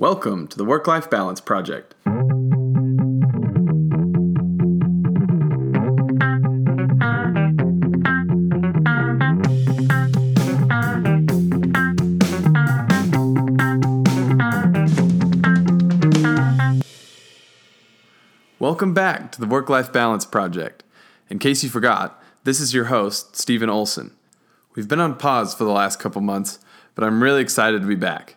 Welcome to the Work Life Balance Project. Welcome back to the Work Life Balance Project. In case you forgot, this is your host, Stephen Olson. We've been on pause for the last couple months, but I'm really excited to be back.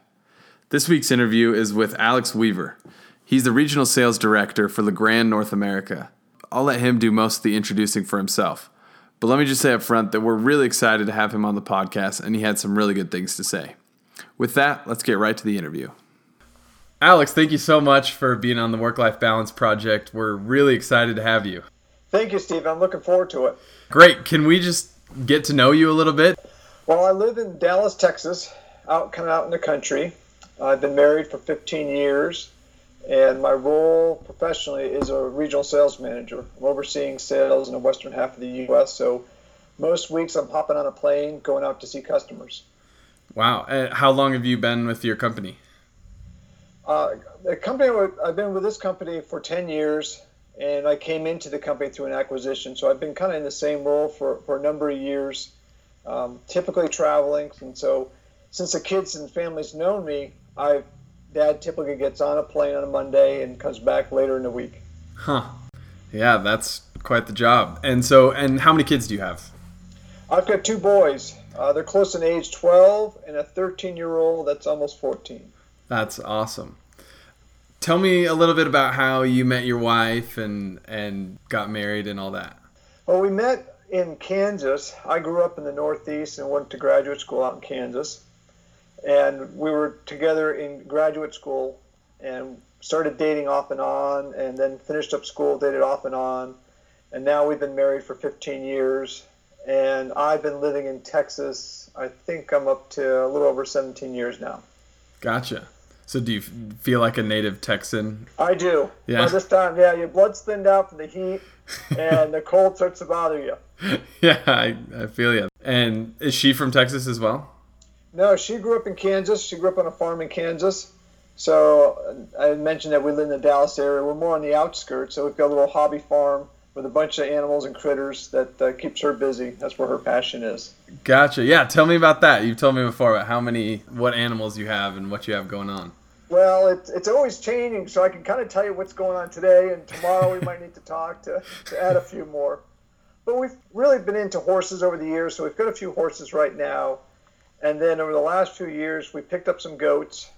This week's interview is with Alex Weaver. He's the regional sales director for Legrand North America. I'll let him do most of the introducing for himself. But let me just say up front that we're really excited to have him on the podcast, and he had some really good things to say. With that, let's get right to the interview. Alex, thank you so much for being on the Work Life Balance Project. We're really excited to have you. Thank you, Steve. I'm looking forward to it. Great. Can we just get to know you a little bit? Well, I live in Dallas, Texas, out kind of out in the country. I've been married for 15 years, and my role professionally is a regional sales manager. I'm overseeing sales in the western half of the U.S. So most weeks I'm hopping on a plane, going out to see customers. Wow. Uh, how long have you been with your company? Uh, the company I've been with this company for 10 years, and I came into the company through an acquisition. So I've been kind of in the same role for, for a number of years, um, typically traveling. And so since the kids and families know me, I dad typically gets on a plane on a Monday and comes back later in the week. Huh. Yeah, that's quite the job. And so, and how many kids do you have? I've got two boys. Uh, they're close in age, 12, and a 13 year old that's almost 14. That's awesome. Tell me a little bit about how you met your wife and and got married and all that. Well, we met in Kansas. I grew up in the Northeast and went to graduate school out in Kansas and we were together in graduate school and started dating off and on and then finished up school dated off and on and now we've been married for 15 years. And i've been living in texas i think i'm up to a little over 17 years now. Gotcha. So do you feel like a native texan? I do. Yeah. By this time yeah your blood's thinned out from the heat and the cold starts to bother you. Yeah I, I feel you and is she from texas as well no, she grew up in Kansas. She grew up on a farm in Kansas. So I mentioned that we live in the Dallas area. We're more on the outskirts, so we've got a little hobby farm with a bunch of animals and critters that uh, keeps her busy. That's where her passion is. Gotcha. Yeah, tell me about that. You've told me before about how many, what animals you have and what you have going on. Well, it's, it's always changing, so I can kind of tell you what's going on today, and tomorrow we might need to talk to, to add a few more. But we've really been into horses over the years, so we've got a few horses right now. And then over the last few years, we picked up some goats.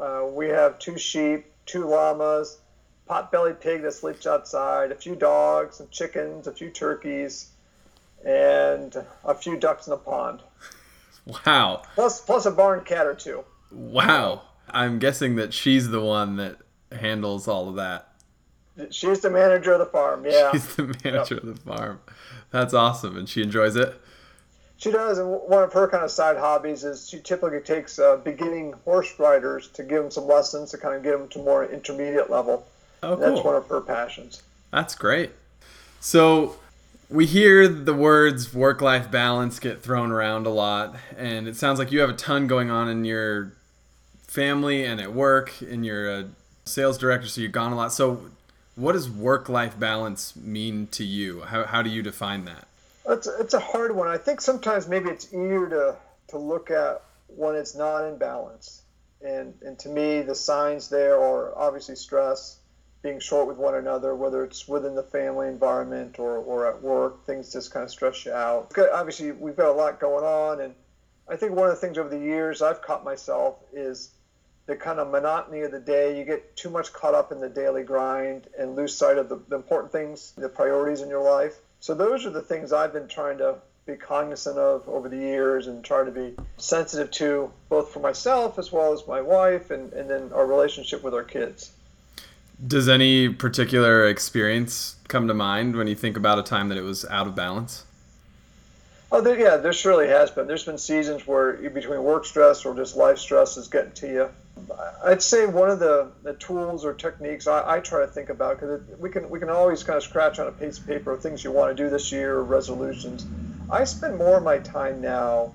Uh, we have two sheep, two llamas, pot-bellied pig that sleeps outside, a few dogs, some chickens, a few turkeys, and a few ducks in the pond. Wow. Plus, plus a barn cat or two. Wow. I'm guessing that she's the one that handles all of that. She's the manager of the farm. Yeah. She's the manager yep. of the farm. That's awesome, and she enjoys it she does, and one of her kind of side hobbies is she typically takes uh, beginning horse riders to give them some lessons to kind of get them to more intermediate level. Oh, cool. That's one of her passions. That's great. So we hear the words work-life balance get thrown around a lot, and it sounds like you have a ton going on in your family and at work, and you're a sales director, so you're gone a lot. So, what does work-life balance mean to you? How how do you define that? It's it's a hard one. I think sometimes maybe it's easier to to look at when it's not in balance. And and to me, the signs there are obviously stress, being short with one another, whether it's within the family environment or, or at work, things just kind of stress you out. Obviously, we've got a lot going on, and I think one of the things over the years I've caught myself is the kind of monotony of the day. You get too much caught up in the daily grind and lose sight of the, the important things, the priorities in your life. So those are the things I've been trying to be cognizant of over the years and try to be sensitive to both for myself as well as my wife and, and then our relationship with our kids. Does any particular experience come to mind when you think about a time that it was out of balance? Oh, there, yeah, there surely has been. There's been seasons where between work stress or just life stress is getting to you. I'd say one of the, the tools or techniques I, I try to think about because we can we can always kind of scratch on a piece of paper things you want to do this year resolutions. I spend more of my time now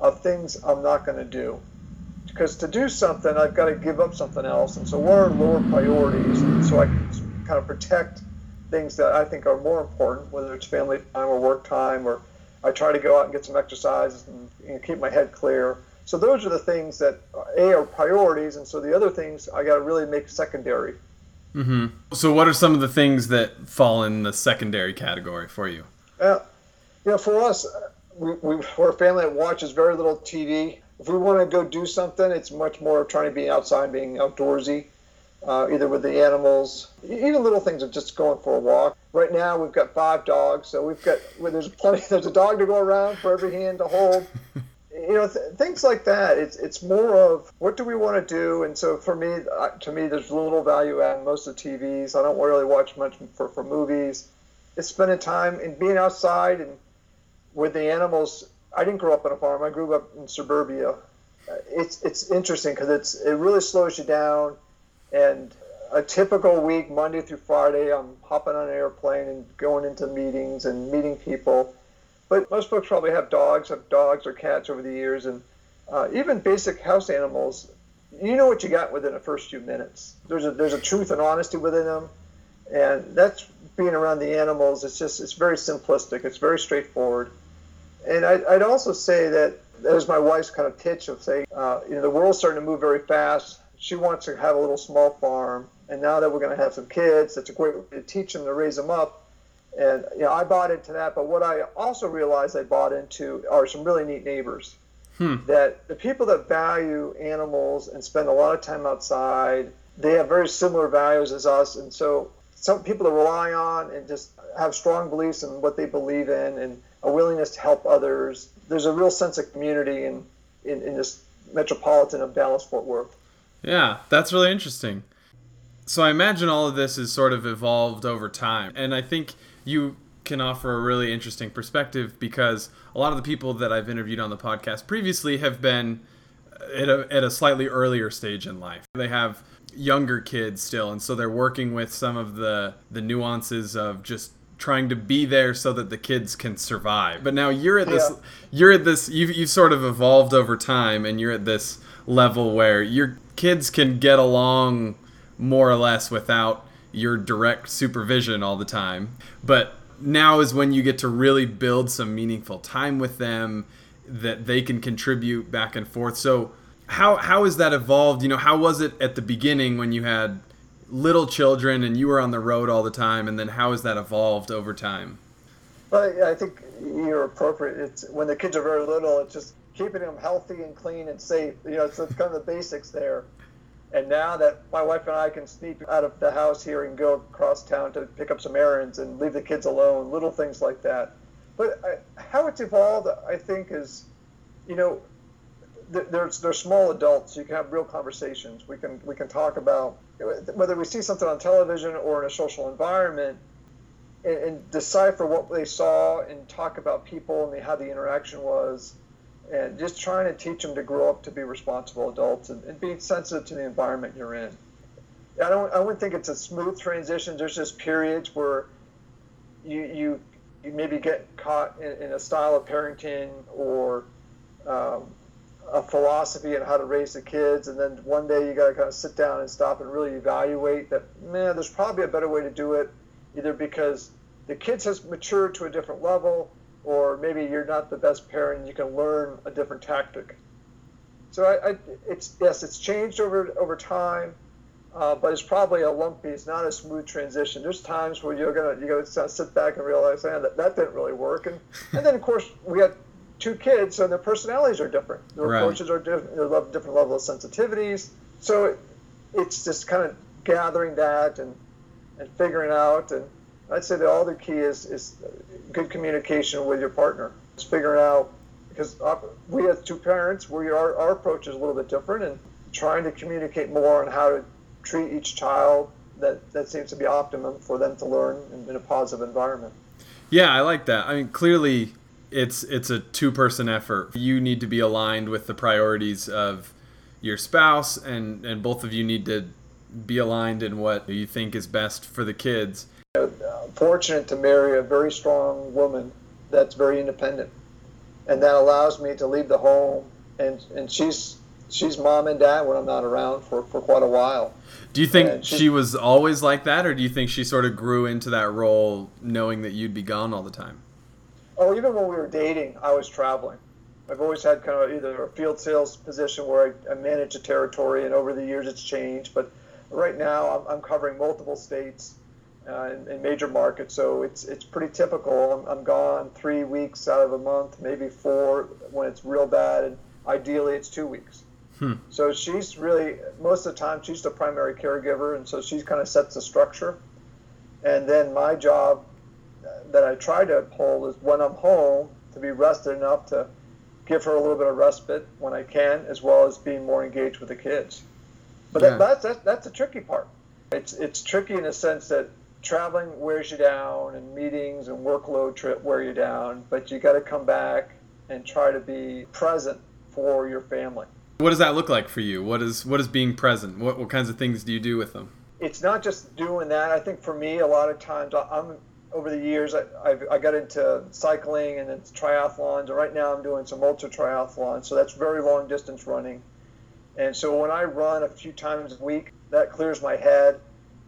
of things I'm not going to do. because to do something, I've got to give up something else. And so, what are lower priorities? And so I can kind of protect things that I think are more important, whether it's family time or work time, or I try to go out and get some exercise and, and keep my head clear. So those are the things that a are priorities, and so the other things I got to really make secondary. Mm-hmm. So, what are some of the things that fall in the secondary category for you? Uh, you know, for us, we, we, we're a family that watches very little TV. If we want to go do something, it's much more trying to be outside, being outdoorsy, uh, either with the animals, even little things of just going for a walk. Right now, we've got five dogs, so we've got well, there's plenty. There's a dog to go around for every hand to hold. you know, th- things like that. It's it's more of what do we want to do, and so for me, uh, to me, there's little value add most of the TVs. I don't really watch much for, for movies. It's spending time and being outside and with the animals. I didn't grow up on a farm. I grew up in suburbia. Uh, it's it's interesting because it's it really slows you down, and a typical week, Monday through Friday, I'm hopping on an airplane and going into meetings and meeting people. But most folks probably have dogs, have dogs or cats over the years, and uh, even basic house animals. You know what you got within the first few minutes. There's a there's a truth and honesty within them, and that's being around the animals. It's just it's very simplistic. It's very straightforward and I'd, I'd, also say that that is my wife's kind of pitch of saying, uh, you know, the world's starting to move very fast. She wants to have a little small farm, and now that we're going to have some kids, it's a great way to teach them to raise them up. And you know, I bought into that. But what I also realized I bought into are some really neat neighbors. Hmm. That the people that value animals and spend a lot of time outside, they have very similar values as us, and so some people to rely on and just have strong beliefs in what they believe in and a willingness to help others. There's a real sense of community in, in, in this metropolitan of Dallas Fort Worth. Yeah, that's really interesting. So I imagine all of this has sort of evolved over time. And I think you can offer a really interesting perspective because a lot of the people that I've interviewed on the podcast previously have been at a, at a slightly earlier stage in life. They have younger kids still and so they're working with some of the the nuances of just trying to be there so that the kids can survive but now you're at this yeah. you're at this you've, you've sort of evolved over time and you're at this level where your kids can get along more or less without your direct supervision all the time but now is when you get to really build some meaningful time with them that they can contribute back and forth so how how has that evolved? You know, how was it at the beginning when you had little children and you were on the road all the time, and then how has that evolved over time? Well, I think you're appropriate. It's when the kids are very little, it's just keeping them healthy and clean and safe. You know, it's, it's kind of the basics there. And now that my wife and I can sneak out of the house here and go across town to pick up some errands and leave the kids alone, little things like that. But I, how it's evolved, I think, is, you know, they're, they're small adults. You can have real conversations. We can we can talk about whether we see something on television or in a social environment, and, and decipher what they saw and talk about people and the, how the interaction was, and just trying to teach them to grow up to be responsible adults and, and being sensitive to the environment you're in. I don't I wouldn't think it's a smooth transition. There's just periods where you you you maybe get caught in, in a style of parenting or um, a philosophy on how to raise the kids, and then one day you got to kind of sit down and stop and really evaluate that. Man, there's probably a better way to do it, either because the kids has matured to a different level, or maybe you're not the best parent and you can learn a different tactic. So I, I it's yes, it's changed over over time, uh, but it's probably a lumpy. It's not a smooth transition. There's times where you're gonna you gotta sit back and realize, man, that, that didn't really work, and and then of course we got two kids, so their personalities are different. Their right. approaches are different. They have different level of sensitivities. So it, it's just kind of gathering that and and figuring out. And I'd say the other key is is good communication with your partner. It's figuring out because uh, we as two parents, we our, our approach is a little bit different, and trying to communicate more on how to treat each child that that seems to be optimum for them to learn in, in a positive environment. Yeah, I like that. I mean, clearly it's it's a two person effort. You need to be aligned with the priorities of your spouse and and both of you need to be aligned in what you think is best for the kids. Uh, Fortunate to marry a very strong woman that's very independent. And that allows me to leave the home and and she's she's mom and dad when I'm not around for, for quite a while. Do you think she, she was always like that, or do you think she sort of grew into that role knowing that you'd be gone all the time? Oh, even when we were dating, I was traveling. I've always had kind of either a field sales position where I, I manage a territory, and over the years it's changed. But right now, I'm, I'm covering multiple states uh, in, in, major markets, so it's it's pretty typical. I'm, I'm gone three weeks out of a month, maybe four when it's real bad, and ideally it's two weeks. Hmm. So she's really most of the time she's the primary caregiver, and so she kind of sets the structure. And then my job that I try to uphold is when I'm home to be rested enough to give her a little bit of respite when I can, as well as being more engaged with the kids. But yeah. that, that's, that's that's the tricky part. It's it's tricky in the sense that traveling wears you down, and meetings and workload trip wear you down. But you got to come back and try to be present for your family. What does that look like for you? What is what is being present? What what kinds of things do you do with them? It's not just doing that. I think for me, a lot of times I'm over the years, I, I've, I got into cycling and it's triathlons. And right now I'm doing some ultra triathlons. So that's very long distance running. And so when I run a few times a week, that clears my head.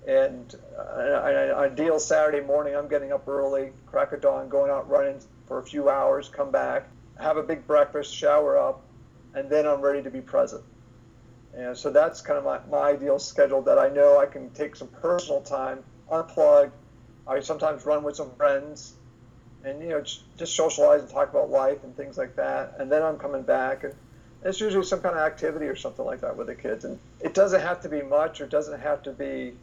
And uh, ideal Saturday morning, I'm getting up early, crack of dawn, going out running for a few hours, come back, have a big breakfast, shower up, and then I'm ready to be present. And so that's kind of my, my ideal schedule that I know I can take some personal time, unplug, I sometimes run with some friends, and you know just socialize and talk about life and things like that. And then I'm coming back, and it's usually some kind of activity or something like that with the kids. And it doesn't have to be much, or doesn't have to be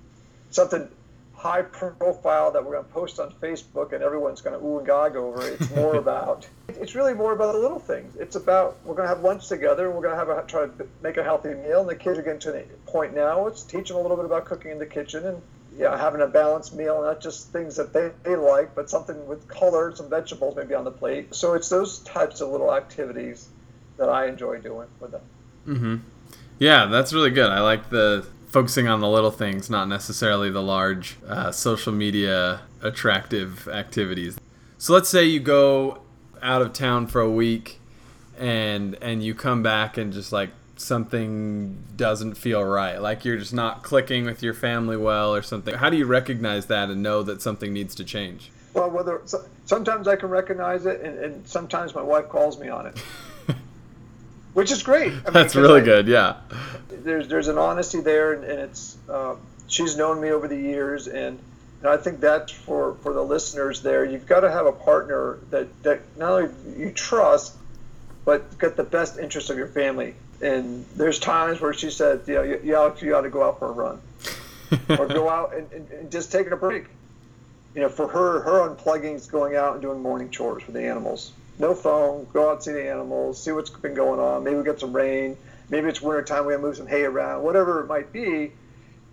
something high profile that we're going to post on Facebook and everyone's going to ooh and gog over. It. It's more about it's really more about the little things. It's about we're going to have lunch together and we're going to have a try to make a healthy meal. And the kids are getting to the point now. Let's teach them a little bit about cooking in the kitchen and you know, having a balanced meal, not just things that they, they like, but something with color, some vegetables maybe on the plate. So it's those types of little activities that I enjoy doing with them. Mm-hmm. Yeah, that's really good. I like the focusing on the little things, not necessarily the large uh, social media attractive activities. So let's say you go out of town for a week and and you come back and just like something doesn't feel right like you're just not clicking with your family well or something. How do you recognize that and know that something needs to change? Well whether sometimes i can recognize it and, and sometimes my wife calls me on it which is great I mean, that's really I, good yeah there's there's an honesty there and, and it's uh, she's known me over the years and and I think that for, for the listeners there. You've got to have a partner that, that not only you trust, but get the best interest of your family and there's times where she said, you know, you, you, ought, you ought to go out for a run or go out and, and, and, just taking a break. You know, for her, her unplugging is going out and doing morning chores with the animals. No phone, go out see the animals, see what's been going on. Maybe we get some rain. Maybe it's winter time, we have to move some hay around, whatever it might be.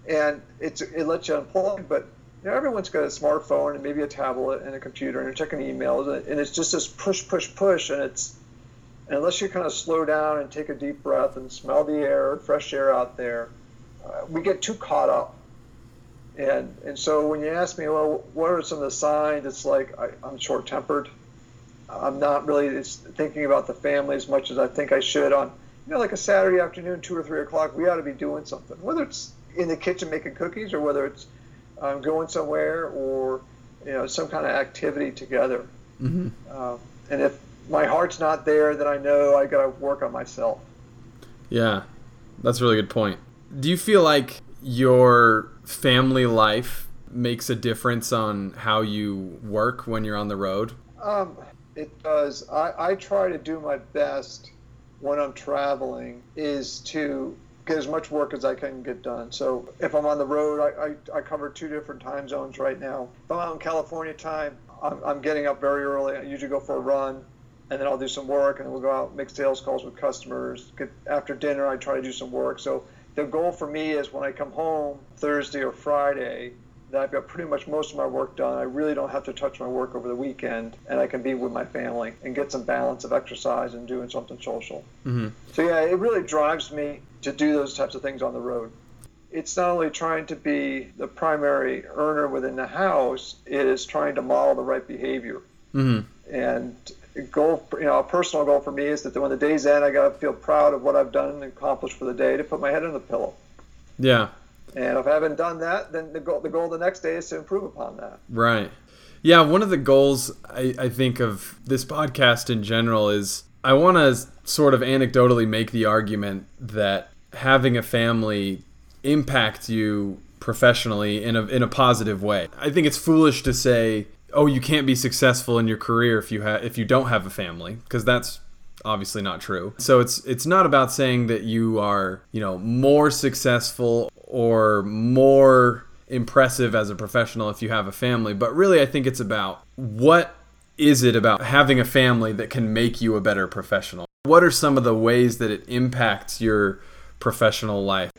And it's, it lets you unplug, but you know, everyone's got a smartphone and maybe a tablet and a computer and they're checking emails and it's just this push, push, push, and it's and unless you kind of slow down and take a deep breath and smell the air, fresh air out there, uh, we get too caught up. And and so when you ask me, well, what are some of the signs? It's like I, I'm short-tempered. I'm not really thinking about the family as much as I think I should. On you know, like a Saturday afternoon, two or three o'clock, we ought to be doing something. Whether it's in the kitchen making cookies, or whether it's um, going somewhere, or you know, some kind of activity together. Mm-hmm. Uh, and if my heart's not there, then I know I got to work on myself. Yeah, that's a really good point. Do you feel like your family life makes a difference on how you work when you're on the road? Um, it does. I, I try to do my best when I'm traveling is to get as much work as I can get done. So if I'm on the road, I, I, I cover two different time zones right now. If I'm out in California time, I'm, I'm getting up very early. I usually go for a run and then I'll do some work, and then we'll go out make sales calls with customers. Get, after dinner, I try to do some work. So the goal for me is when I come home Thursday or Friday, that I've got pretty much most of my work done. I really don't have to touch my work over the weekend, and I can be with my family and get some balance of exercise and doing something social. Mm-hmm. So yeah, it really drives me to do those types of things on the road. It's not only trying to be the primary earner within the house; it is trying to model the right behavior. Mm-hmm. And goal, you know, a personal goal for me is that when the day's end, I got to feel proud of what I've done and accomplished for the day to put my head on the pillow. Yeah. And if I haven't done that, then the goal, the goal the next day is to improve upon that. Right. Yeah. One of the goals I, I think of this podcast in general is I want to sort of anecdotally make the argument that having a family impacts you professionally in a, in a positive way. I think it's foolish to say, oh, you can't be successful in your career if you have if you don't have a family, because that's obviously not true. So it's it's not about saying that you are, you know, more successful or more impressive as a professional if you have a family, but really I think it's about what is it about having a family that can make you a better professional? What are some of the ways that it impacts your professional life?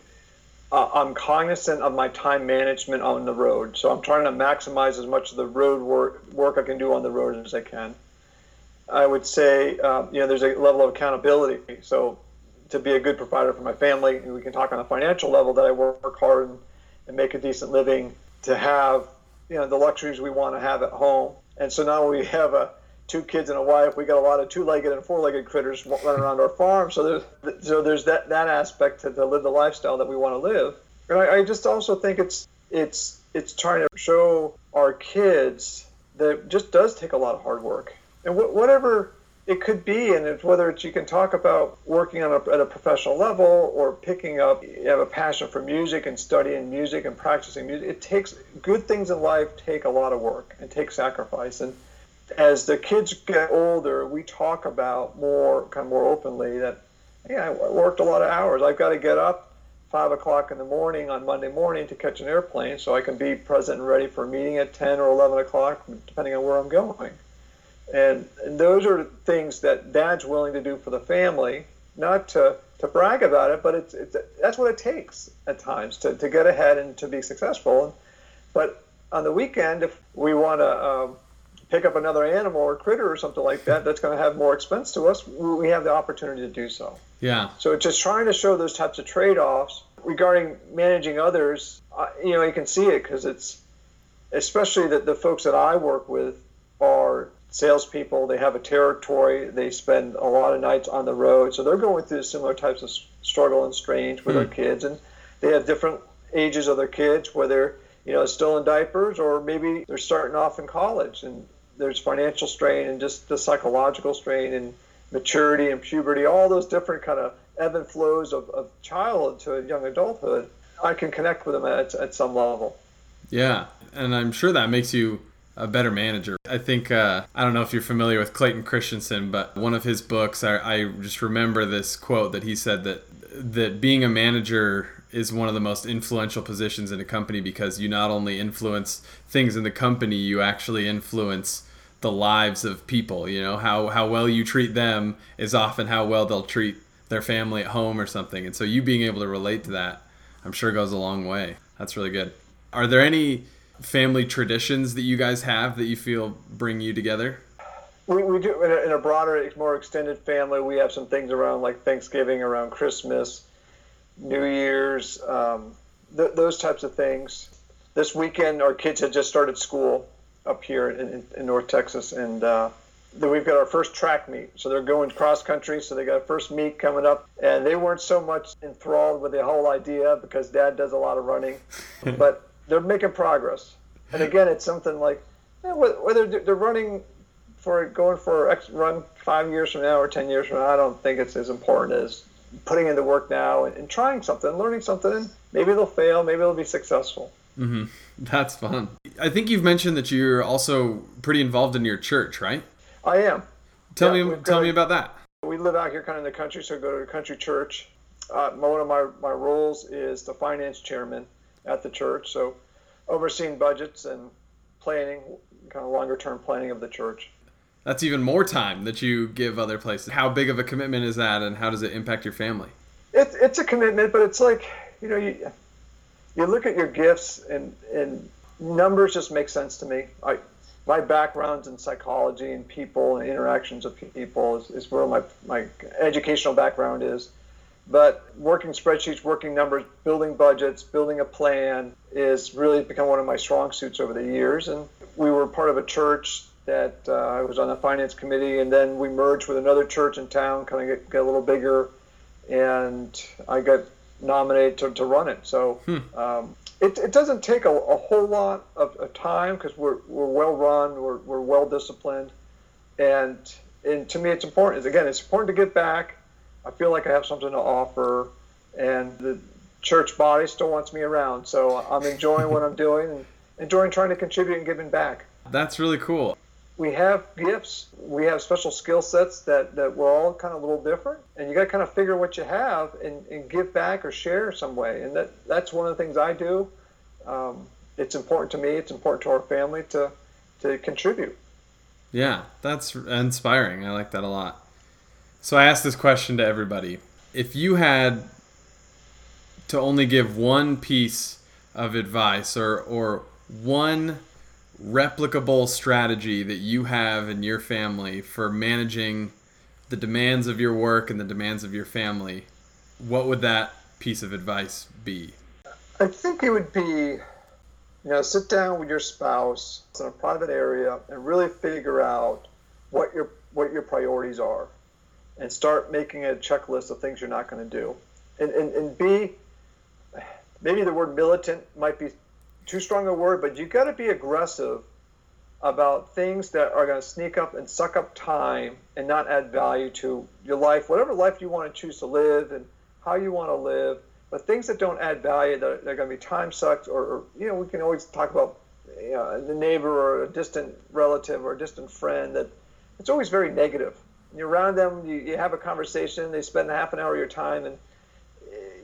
Uh, I'm cognizant of my time management on the road. So I'm trying to maximize as much of the road work, work I can do on the road as I can. I would say, um, you know, there's a level of accountability. So to be a good provider for my family, we can talk on a financial level that I work hard and, and make a decent living to have, you know, the luxuries we want to have at home. And so now we have a two kids and a wife. We got a lot of two-legged and four-legged critters running around our farm. So there's so there's that that aspect to, to live the lifestyle that we want to live. And I, I just also think it's it's it's trying to show our kids that it just does take a lot of hard work and wh- whatever it could be, and whether it's you can talk about working on a, at a professional level or picking up, you have a passion for music and studying music and practicing music. It takes good things in life take a lot of work and take sacrifice and as the kids get older, we talk about more, kind of more openly that, yeah, I worked a lot of hours. I've got to get up five o'clock in the morning on Monday morning to catch an airplane so I can be present and ready for a meeting at 10 or 11 o'clock, depending on where I'm going. And, and those are things that dad's willing to do for the family, not to, to brag about it, but it's, it's, that's what it takes at times to, to get ahead and to be successful. But on the weekend, if we want to, um, pick up another animal or critter or something like that that's going to have more expense to us, we have the opportunity to do so. Yeah. So it's just trying to show those types of trade-offs regarding managing others. Uh, you know, you can see it because it's especially that the folks that I work with are salespeople. They have a territory. They spend a lot of nights on the road, so they're going through similar types of struggle and strains with mm. their hmm. kids, and they have different ages of their kids, whether you know still in diapers or maybe they're starting off in college and there's financial strain and just the psychological strain and maturity and puberty, all those different kind of ebb and flows of, of childhood to young adulthood, I can connect with them at, at some level. Yeah, and I'm sure that makes you a better manager. I think uh, I don't know if you're familiar with Clayton Christensen, but one of his books, I, I just remember this quote that he said that that being a manager is one of the most influential positions in a company because you not only influence things in the company, you actually influence the lives of people. You know how how well you treat them is often how well they'll treat their family at home or something. And so you being able to relate to that, I'm sure goes a long way. That's really good. Are there any family traditions that you guys have that you feel bring you together? We, we do in a, in a broader, more extended family. We have some things around like Thanksgiving, around Christmas New Year's, um, th- those types of things. This weekend, our kids had just started school up here in, in North Texas, and uh, then we've got our first track meet. So they're going cross country, so they got a first meet coming up, and they weren't so much enthralled with the whole idea because Dad does a lot of running, but they're making progress. And again, it's something like eh, whether they're running for going for X run five years from now or ten years from now, I don't think it's as important as putting in the work now and, and trying something, learning something, maybe they'll fail, maybe they'll be successful. Mm-hmm. That's fun. I think you've mentioned that you're also pretty involved in your church, right? I am. Tell yeah, me, tell me about that. We live out here, kind of in the country, so I go to a country church. Uh, one of my, my roles is the finance chairman at the church, so overseeing budgets and planning, kind of longer term planning of the church that's even more time that you give other places. How big of a commitment is that, and how does it impact your family? It's it's a commitment, but it's like you know you you look at your gifts and and numbers just make sense to me. I my background's in psychology and people and interactions of people is, is where my my educational background is. But working spreadsheets, working numbers, building budgets, building a plan is really become one of my strong suits over the years. And we were part of a church that uh, I was on the finance committee, and then we merged with another church in town, kind of get, get a little bigger, and I got nominated to, to run it. So hmm. um, it, it doesn't take a, a whole lot of, of time because we're, we're well run, we're, we're well disciplined, and and to me it's important. Again, it's important to get back. I feel like I have something to offer, and the church body still wants me around. So I'm enjoying what I'm doing and enjoying trying to contribute and giving back. That's really cool we have gifts, we have special skill sets that, that we're all kind of a little different. And you got to kind of figure what you have and, and give back or share some way. And that, that's one of the things I do. Um, it's important to me, it's important to our family to, to contribute. Yeah, that's inspiring. I like that a lot. So I asked this question to everybody. If you had to only give one piece of advice or, or one replicable strategy that you have in your family for managing the demands of your work and the demands of your family, what would that piece of advice be? I think it would be, you know, sit down with your spouse in a private area and really figure out what your what your priorities are, and start making a checklist of things you're not going to do, and and and be maybe the word militant might be too strong a word, but you got to be aggressive about things that are going to sneak up and suck up time and not add value to your life, whatever life you want to choose to live and how you want to live. But things that don't add value, that are going to be time sucked, or, or you know, we can always talk about you know, the neighbor or a distant relative or a distant friend that it's always very negative. You're around them, you, you have a conversation, they spend half an hour of your time, and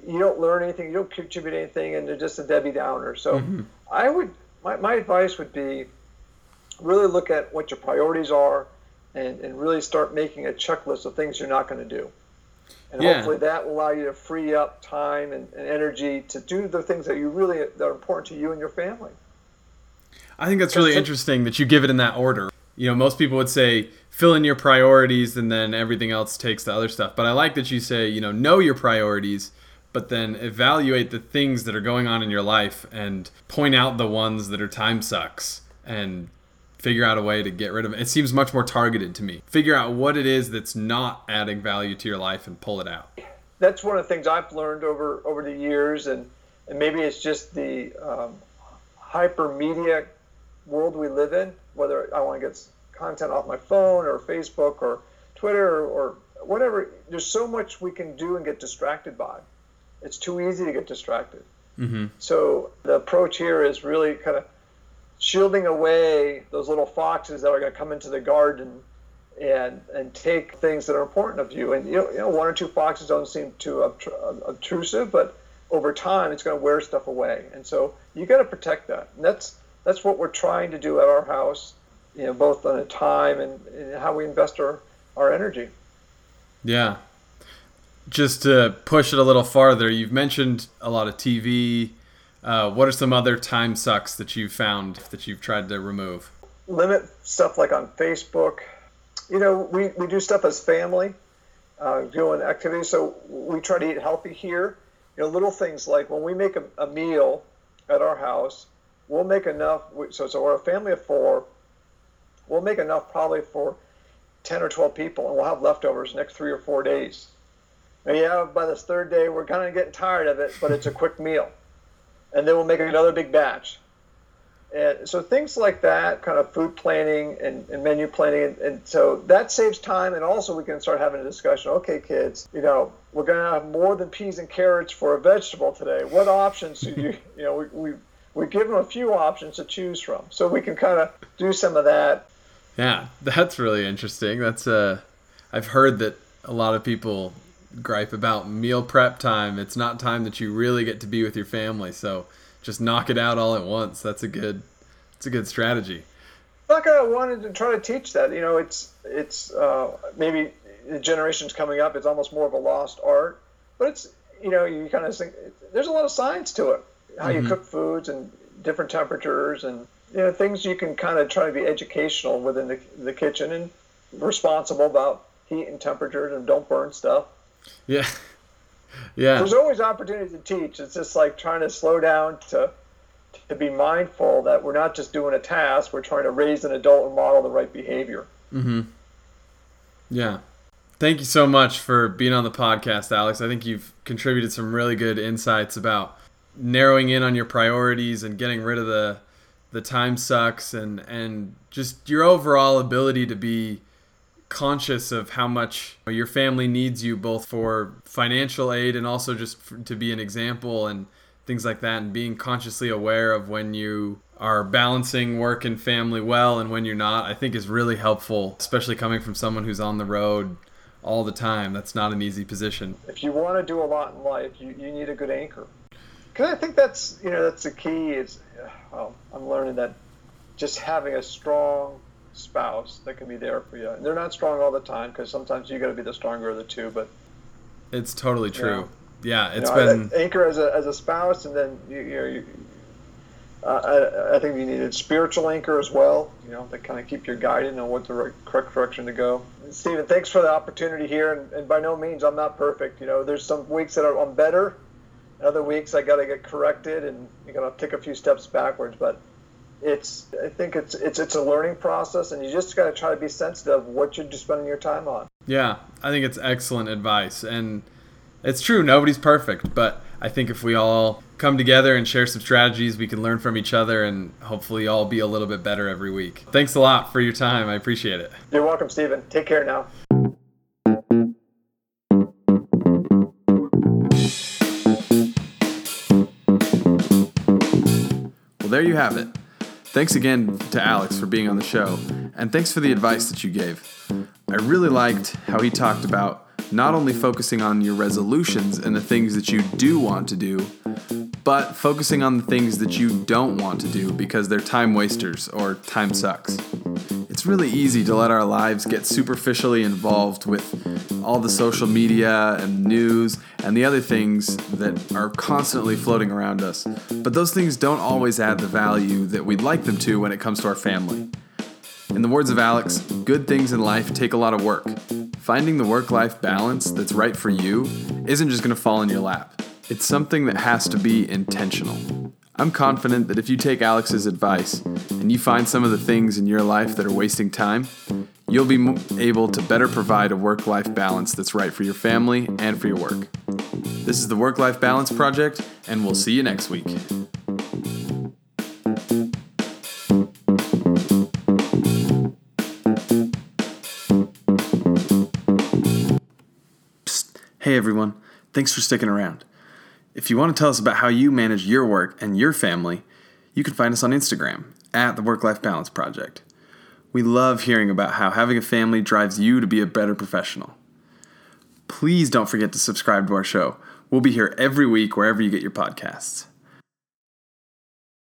you don't learn anything, you don't contribute anything, and they're just a Debbie Downer. So mm-hmm. I would, my, my advice would be really look at what your priorities are and, and really start making a checklist of things you're not going to do. And yeah. hopefully that will allow you to free up time and, and, energy to do the things that you really that are important to you and your family. I think that's really interesting that you give it in that order. You know, most people would say fill in your priorities and then everything else takes the other stuff. But I like that you say, you know, know your priorities but then evaluate the things that are going on in your life and point out the ones that are time sucks and figure out a way to get rid of it. It seems much more targeted to me. Figure out what it is that's not adding value to your life and pull it out. That's one of the things I've learned over over the years, and and maybe it's just the um, hyper media world we live in. Whether I want to get content off my phone or Facebook or Twitter or, or whatever, there's so much we can do and get distracted by it's too easy to get distracted. Mm-hmm. So the approach here is really kind of shielding away those little foxes that are going to come into the garden and and take things that are important of you. And you know, you know one or two foxes don't seem too obtrusive, but over time it's going to wear stuff away. And so you got to protect that. And that's that's what we're trying to do at our house. You know, both on the time and, and how we invest our, our energy. Yeah, just to push it a little farther, you've mentioned a lot of TV. Uh, what are some other time sucks that you've found that you've tried to remove? Limit stuff like on Facebook. You know, we, we do stuff as family, uh, doing activities. So we try to eat healthy here. You know, little things like when we make a, a meal at our house, we'll make enough. So, so we're a family of four. We'll make enough probably for 10 or 12 people, and we'll have leftovers next three or four days And yeah, by this third day, we're kind of getting tired of it, but it's a quick meal. And then we'll make another big batch. And so things like that, kind of food planning and, and menu planning, and, and, so that saves time. And also, we can start having a discussion. Okay, kids, you know, we're going to have more than peas and carrots for a vegetable today. What options do you, you know, we, we we give them a few options to choose from, so we can kind of do some of that. Yeah, that's really interesting. That's uh, I've heard that a lot of people gripe about meal prep time. It's not time that you really get to be with your family. So just knock it out all at once. That's a good it's a good strategy. Like I wanted to try to teach that. You know, it's it's uh, maybe the generations coming up. It's almost more of a lost art, but it's you know you kind of think there's a lot of science to it. How mm-hmm. you cook foods and different temperatures and you know things you can kind of try to be educational within the, the kitchen and responsible about heat and temperatures and don't burn stuff. Yeah. Yeah. There's always opportunity to teach. It's just like trying to slow down to to be mindful that we're not just doing a task, we're trying to raise an adult and model the right behavior. Mm-hmm. Yeah. Thank you so much for being on the podcast, Alex. I think you've contributed some really good insights about narrowing in on your priorities and getting rid of the the time sucks and and just your overall ability to be conscious of how much your family needs you both for financial aid and also just to be an example and things like that and being consciously aware of when you are balancing work and family well and when you're not i think is really helpful especially coming from someone who's on the road all the time. That's not an easy position. If you want to do a lot in life you, you need a good anchor because i think that's you know that's the key is well, i'm learning that just having a strong spouse that can be there for you. And they're not strong all the time because sometimes you got to be the stronger of the two. But it's totally true. You know, yeah, it's you know, been anchor as a as a spouse, and then you, you know you. Uh, I, I think you need a spiritual anchor as well, you know, to kind of keep you guided on what the right, correct direction to go. Stephen, thanks for the opportunity here. And, and by no means, I'm not perfect. You know, there's some weeks that I'm better, other weeks I got to get corrected, and you got to take a few steps backwards. But it's I think it's it's it's a learning process, and you just got to try to be sensitive of what you're spending your time on. Yeah, I think it's excellent advice, and it's true. Nobody's perfect, but I think if we all come together and share some strategies, we can learn from each other, and hopefully all be a little bit better every week. Thanks a lot for your time. I appreciate it. You're welcome, Stephen. Take care now. Well, there you have it. Thanks again to Alex for being on the show, and thanks for the advice that you gave. I really liked how he talked about not only focusing on your resolutions and the things that you do want to do, but focusing on the things that you don't want to do because they're time wasters or time sucks. It's really easy to let our lives get superficially involved with all the social media and news and the other things that are constantly floating around us. But those things don't always add the value that we'd like them to when it comes to our family. In the words of Alex, good things in life take a lot of work. Finding the work life balance that's right for you isn't just going to fall in your lap, it's something that has to be intentional. I'm confident that if you take Alex's advice and you find some of the things in your life that are wasting time, you'll be able to better provide a work life balance that's right for your family and for your work. This is the Work Life Balance Project, and we'll see you next week. Hey everyone, thanks for sticking around. If you want to tell us about how you manage your work and your family, you can find us on Instagram at the Work Life Balance Project. We love hearing about how having a family drives you to be a better professional. Please don't forget to subscribe to our show. We'll be here every week wherever you get your podcasts.